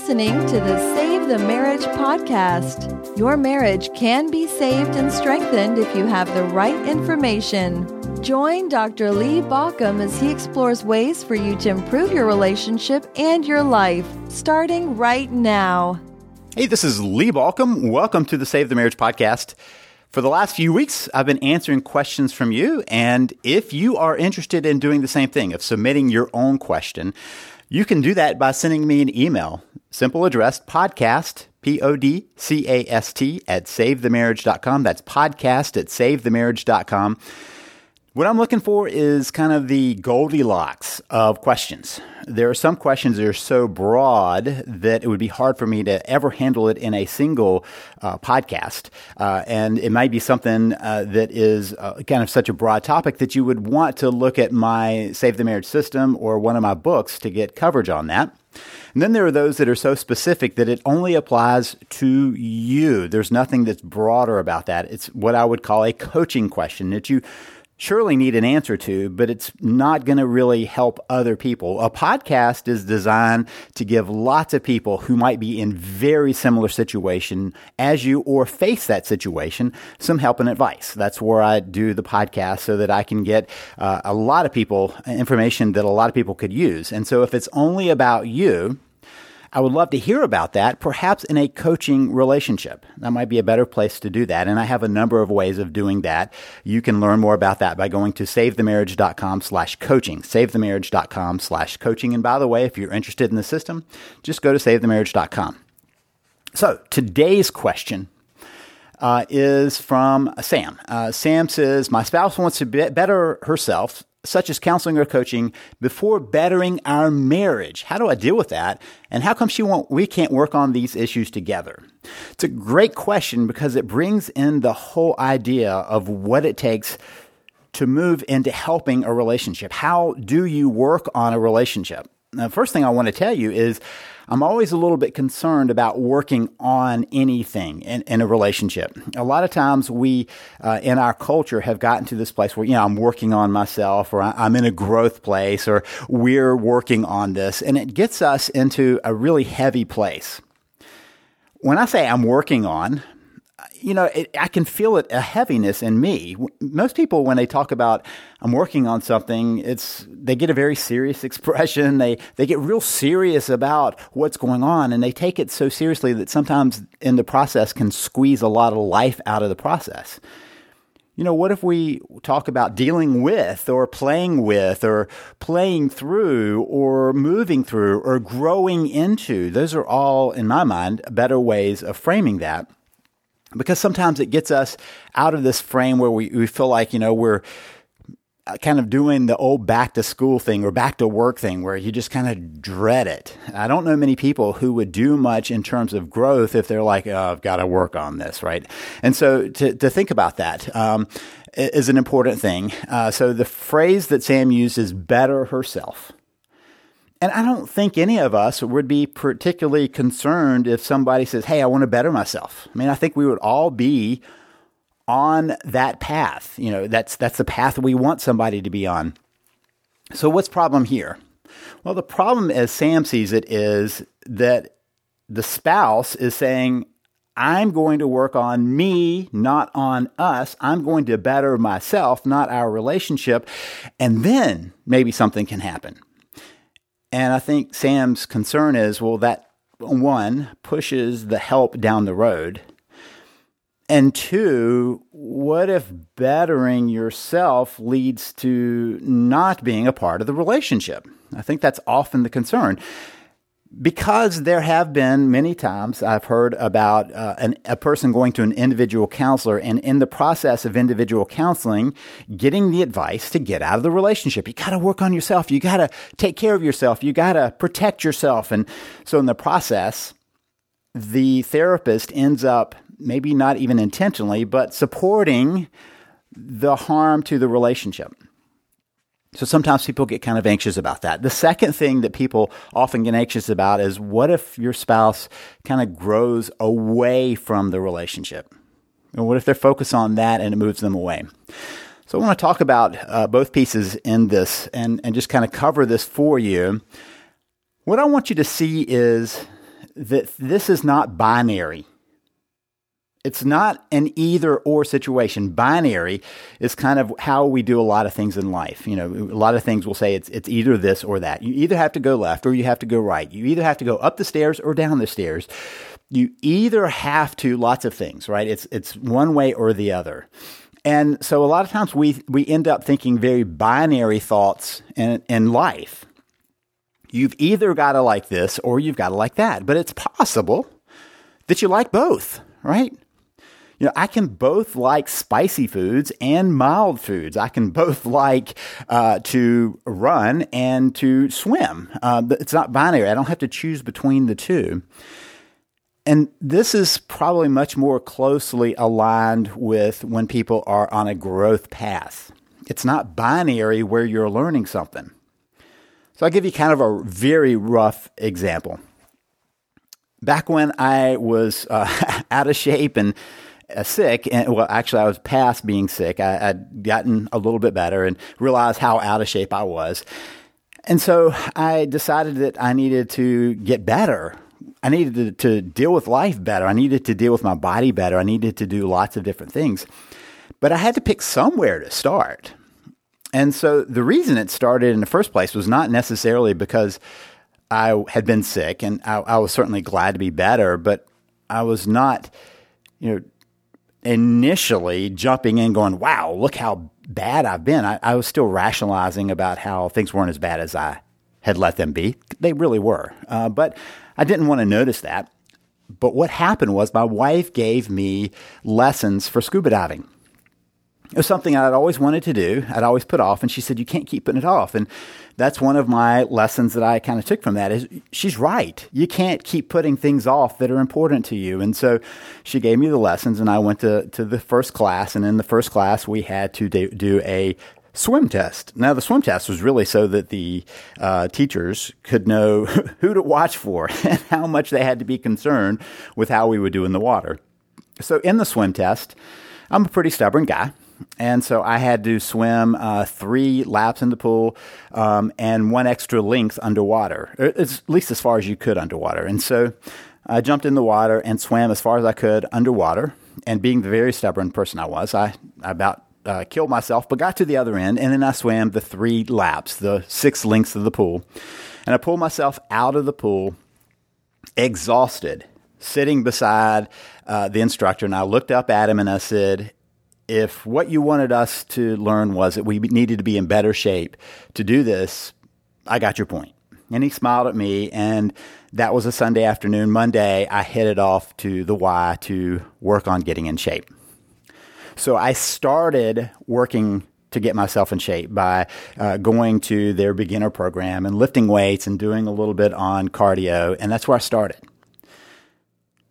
listening to the Save the Marriage podcast. Your marriage can be saved and strengthened if you have the right information. Join Dr. Lee Baucom as he explores ways for you to improve your relationship and your life, starting right now. Hey, this is Lee Baucom. Welcome to the Save the Marriage podcast. For the last few weeks, I've been answering questions from you. And if you are interested in doing the same thing, of submitting your own question, you can do that by sending me an email. Simple address podcast, P O D C A S T, at savethemarriage.com. That's podcast at savethemarriage.com. What I'm looking for is kind of the Goldilocks of questions. There are some questions that are so broad that it would be hard for me to ever handle it in a single uh, podcast. Uh, and it might be something uh, that is uh, kind of such a broad topic that you would want to look at my Save the Marriage System or one of my books to get coverage on that. And then there are those that are so specific that it only applies to you. There's nothing that's broader about that. It's what I would call a coaching question that you surely need an answer to, but it's not going to really help other people. A podcast is designed to give lots of people who might be in very similar situation as you or face that situation some help and advice. That's where I do the podcast so that I can get uh, a lot of people information that a lot of people could use. And so if it's only about you, I would love to hear about that, perhaps in a coaching relationship. That might be a better place to do that. And I have a number of ways of doing that. You can learn more about that by going to savethemarriage.com slash coaching, savethemarriage.com slash coaching. And by the way, if you're interested in the system, just go to savethemarriage.com. So today's question uh, is from Sam. Uh, Sam says, My spouse wants to be- better herself, such as counseling or coaching, before bettering our marriage. How do I deal with that? And how come she won't, we can't work on these issues together? It's a great question because it brings in the whole idea of what it takes to move into helping a relationship. How do you work on a relationship? The first thing I want to tell you is I'm always a little bit concerned about working on anything in, in a relationship. A lot of times we, uh, in our culture, have gotten to this place where, you know, I'm working on myself or I'm in a growth place or we're working on this. And it gets us into a really heavy place. When I say I'm working on, you know, it, I can feel it a heaviness in me. Most people, when they talk about I'm working on something, it's they get a very serious expression. They they get real serious about what's going on, and they take it so seriously that sometimes in the process can squeeze a lot of life out of the process. You know, what if we talk about dealing with, or playing with, or playing through, or moving through, or growing into? Those are all, in my mind, better ways of framing that because sometimes it gets us out of this frame where we, we feel like, you know, we're uh, kind of doing the old back to school thing or back to work thing where you just kind of dread it. I don't know many people who would do much in terms of growth if they're like, oh, I've got to work on this, right? And so to, to think about that um, is an important thing. Uh, so the phrase that Sam used is better herself. And I don't think any of us would be particularly concerned if somebody says, Hey, I want to better myself. I mean, I think we would all be on that path. You know, that's, that's the path we want somebody to be on. So what's problem here? Well, the problem as Sam sees it is that the spouse is saying, I'm going to work on me, not on us. I'm going to better myself, not our relationship. And then maybe something can happen. And I think Sam's concern is well, that one pushes the help down the road. And two, what if bettering yourself leads to not being a part of the relationship? I think that's often the concern because there have been many times I've heard about uh, an, a person going to an individual counselor and in the process of individual counseling, getting the advice to get out of the relationship. You got to work on yourself. You got to take care of yourself. You got to protect yourself. And so in the process, the therapist ends up maybe not even intentionally, but supporting the harm to the relationship. So sometimes people get kind of anxious about that. The second thing that people often get anxious about is what if your spouse kind of grows away from the relationship? And what if they're focused on that and it moves them away? So I want to talk about uh, both pieces in this and, and just kind of cover this for you. What I want you to see is that this is not binary. It's not an either or situation. Binary is kind of how we do a lot of things in life. You know, a lot of things will say it's, it's either this or that. You either have to go left or you have to go right. You either have to go up the stairs or down the stairs. You either have to lots of things, right? It's, it's one way or the other. And so a lot of times we, we end up thinking very binary thoughts in, in life. You've either got to like this or you've got to like that, but it's possible that you like both, right? You know, I can both like spicy foods and mild foods. I can both like uh, to run and to swim. Uh, it's not binary. I don't have to choose between the two. And this is probably much more closely aligned with when people are on a growth path. It's not binary where you're learning something. So I'll give you kind of a very rough example. Back when I was uh, out of shape and Uh, sick, and well, actually, I was past being sick. I, had gotten a little bit better and realized how out of shape I was. And so I decided that I needed to get better. I needed to, to deal with life better. I needed to deal with my body better. I needed to do lots of different things. But I had to pick somewhere to start. And so the reason it started in the first place was not necessarily because I had been sick, and I, I was certainly glad to be better, but I was not, you know, initially jumping in going, wow, look how bad I've been. I, I, was still rationalizing about how things weren't as bad as I had let them be. They really were. Uh, but I didn't want to notice that. But what happened was my wife gave me lessons for scuba diving. It was something I'd always wanted to do. I'd always put off, and she said, "You can't keep putting it off." And that's one of my lessons that I kind of took from that is she's right. You can't keep putting things off that are important to you. And so she gave me the lessons, and I went to to the first class. And in the first class, we had to do, a swim test. Now, the swim test was really so that the uh, teachers could know who to watch for and how much they had to be concerned with how we would do in the water. So, in the swim test, I'm a pretty stubborn guy. And so I had to swim uh, three laps in the pool um, and one extra length underwater, at least as far as you could underwater. And so I jumped in the water and swam as far as I could underwater. And being the very stubborn person I was, I, I about uh, killed myself, but got to the other end. And then I swam the three laps, the six lengths of the pool. And I pulled myself out of the pool exhausted, sitting beside uh, the instructor. And I looked up at him and I said, if what you wanted us to learn was that we needed to be in better shape to do this, I got your point. And he smiled at me, and that was a Sunday afternoon. Monday, I headed off to the Y to work on getting in shape. So I started working to get myself in shape by uh, going to their beginner program and lifting weights and doing a little bit on cardio, and that's where I started.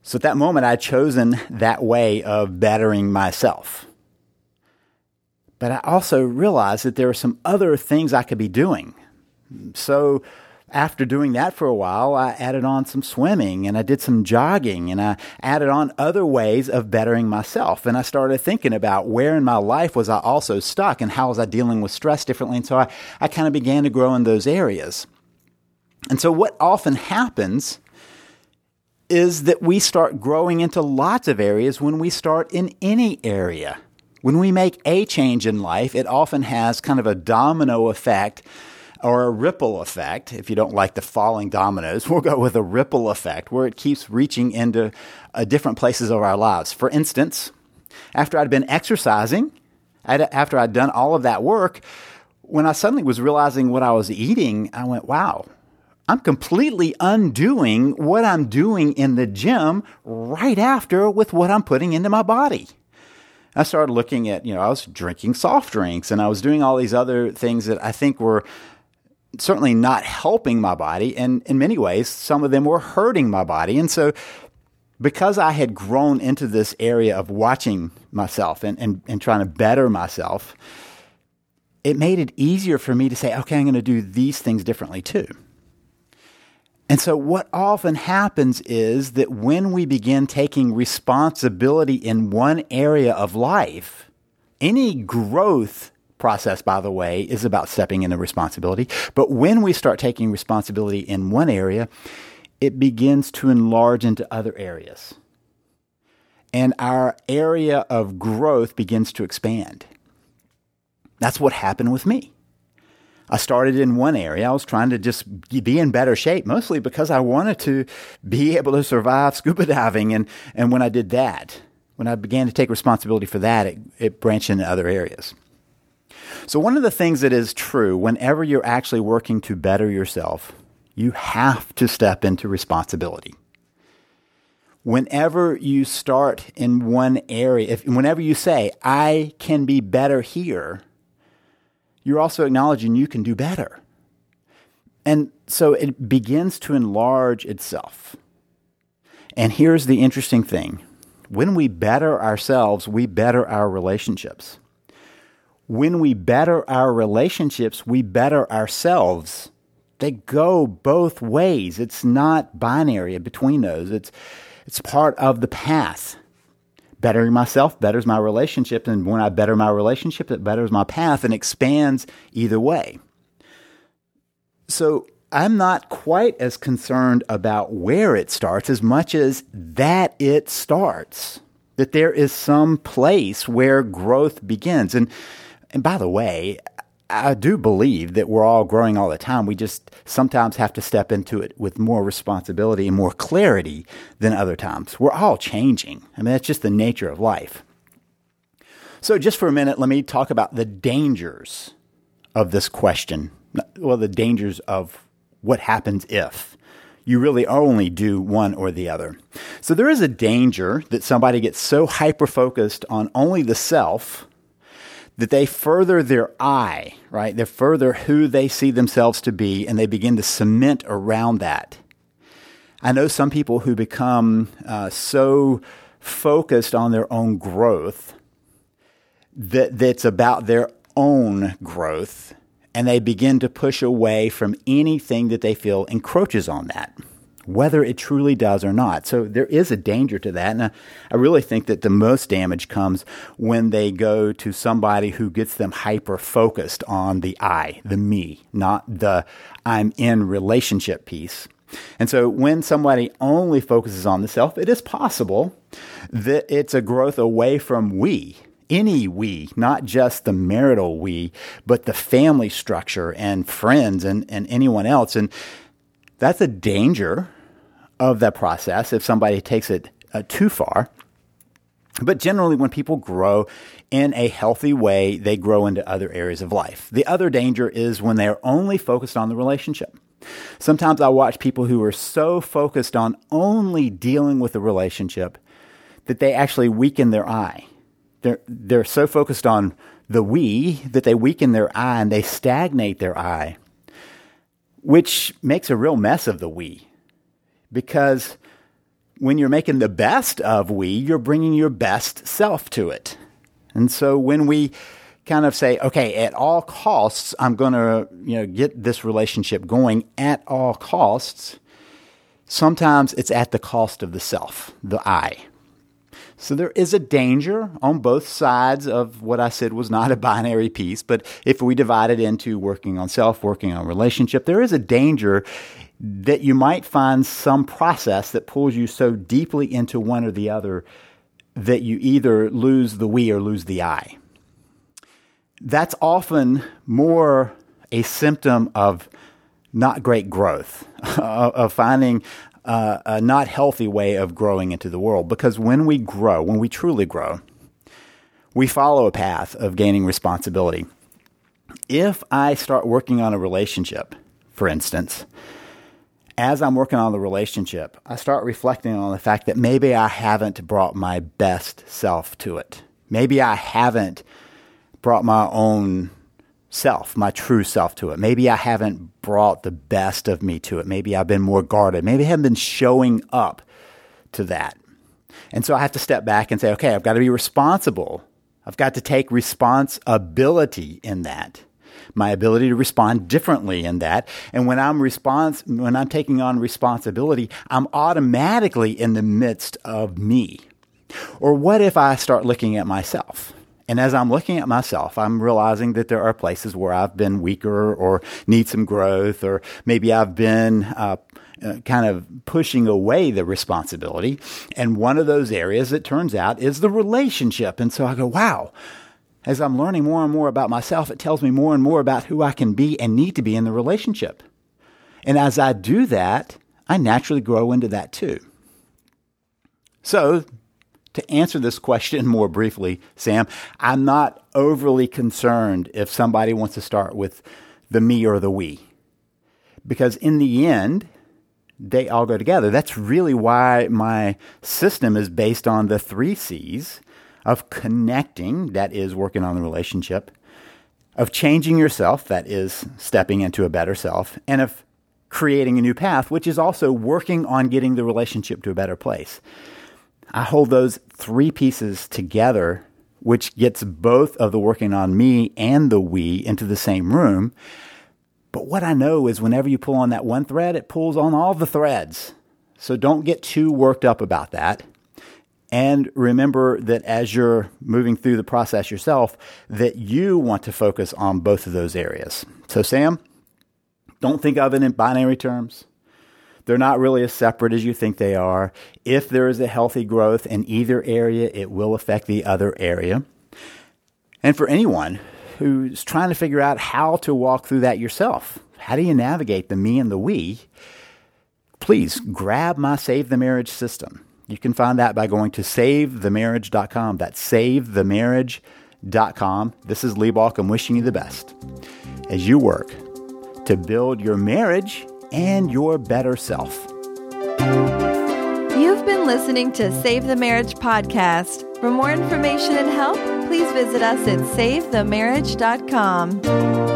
So at that moment, I'd chosen that way of bettering myself. But I also realized that there were some other things I could be doing. So after doing that for a while, I added on some swimming and I did some jogging and I added on other ways of bettering myself. And I started thinking about where in my life was I also stuck and how was I dealing with stress differently. And so I, I kind of began to grow in those areas. And so what often happens is that we start growing into lots of areas when we start in any area. When we make a change in life, it often has kind of a domino effect or a ripple effect. If you don't like the falling dominoes, we'll go with a ripple effect where it keeps reaching into uh, different places of our lives. For instance, after I'd been exercising, I'd, after I'd done all of that work, when I suddenly was realizing what I was eating, I went, wow, I'm completely undoing what I'm doing in the gym right after with what I'm putting into my body. I started looking at, you know, I was drinking soft drinks and I was doing all these other things that I think were certainly not helping my body. And in many ways, some of them were hurting my body. And so, because I had grown into this area of watching myself and, and, and trying to better myself, it made it easier for me to say, okay, I'm going to do these things differently too. And so, what often happens is that when we begin taking responsibility in one area of life, any growth process, by the way, is about stepping into responsibility. But when we start taking responsibility in one area, it begins to enlarge into other areas. And our area of growth begins to expand. That's what happened with me. I started in one area. I was trying to just be in better shape, mostly because I wanted to be able to survive scuba diving. And, and when I did that, when I began to take responsibility for that, it, it branched into other areas. So, one of the things that is true whenever you're actually working to better yourself, you have to step into responsibility. Whenever you start in one area, if, whenever you say, I can be better here, you're also acknowledging you can do better. And so it begins to enlarge itself. And here's the interesting thing when we better ourselves, we better our relationships. When we better our relationships, we better ourselves. They go both ways. It's not binary between those. It's, it's part of the path bettering myself betters my relationship. And when I better my relationship, it betters my path and expands either way. So I'm not quite as concerned about where it starts as much as that it starts. That there is some place where growth begins. And, and by the way, I do believe that we're all growing all the time. We just sometimes have to step into it with more responsibility and more clarity than other times. We're all changing. I mean, that's just the nature of life. So, just for a minute, let me talk about the dangers of this question. Well, the dangers of what happens if you really only do one or the other. So, there is a danger that somebody gets so hyper focused on only the self that they further their I, right? They further who they see themselves to be, and they begin to cement around that. I know some people who become uh, so focused on their own growth that that's about their own growth, and they begin to push away from anything that they feel encroaches on that whether it truly does or not. So there is a danger to that. And I, really think that the most damage comes when they go to somebody who gets them hyper focused on the I, the me, not the I'm in relationship piece. And so when somebody only focuses on the self, it is possible that it's a growth away from we any we, not just the marital we, but the family structure and friends and, and anyone else. And that's a danger of that process if somebody takes it uh, too far. But generally, when people grow in a healthy way, they grow into other areas of life. The other danger is when they're only focused on the relationship. Sometimes I watch people who are so focused on only dealing with the relationship that they actually weaken their I. They're, they're so focused on the we that they weaken their I and they stagnate their I, which makes a real mess of the we because when you're making the best of we, you're bringing your best self to it. And so when we kind of say, okay, at all costs, I'm going to, you know, get this relationship going at all costs, sometimes it's at the cost of the self, the I. So there is a danger on both sides of what I said was not a binary piece, but if we divide it into working on self, working on relationship, there is a danger that you might find some process that pulls you so deeply into one or the other that you either lose the we or lose the I. That's often more a symptom of not great growth, of finding uh, a not healthy way of growing into the world. Because when we grow, when we truly grow, we follow a path of gaining responsibility. If I start working on a relationship, for instance, as I'm working on the relationship, I start reflecting on the fact that maybe I haven't brought my best self to it. Maybe I haven't brought my own self, my true self to it. Maybe I haven't brought the best of me to it. Maybe I've been more guarded. Maybe I haven't been showing up to that. And so I have to step back and say, okay, I've got to be responsible. I've got to take responsibility in that my ability to respond differently in that. And when I'm response, when I'm taking on responsibility, I'm automatically in the midst of me. Or what if I start looking at myself? And as I'm looking at myself, I'm realizing that there are places where I've been weaker or need some growth, or maybe I've been uh, uh, kind of pushing away the responsibility. And one of those areas, it turns out, is the relationship. And so I go, wow. As I'm learning more and more about myself, it tells me more and more about who I can be and need to be in the relationship. And as I do that, I naturally grow into that too. So, to answer this question more briefly, Sam, I'm not overly concerned if somebody wants to start with the me or the we. Because in the end, they all go together. That's really why my system is based on the three C's of connecting, that is, working on the relationship, of changing yourself, that is, stepping into a better self, and of creating a new path, which is also working on getting the relationship to a better place. I hold those three pieces together, which gets both of the working on me and the we into the same room. But what I know is whenever you pull on that one thread, it pulls on all the threads. So don't get too worked up about that. And remember that as you're moving through the process yourself, that you want to focus on both of those areas. So, Sam, don't think of it in binary terms. They're not really as separate as you think they are. If there is a healthy growth in either area, it will affect the other area. And for anyone who's trying to figure out how to walk through that yourself, how do you navigate the me and the we? Please grab my Save the Marriage system. You can find that by going to savethemarriage.com. That's savethemarriage.com. This is Lee Baucom. I'm wishing you the best as you work to build your marriage and your better self. You've been listening to Save the Marriage podcast. For more information and help, please visit us at savethemarriage.com.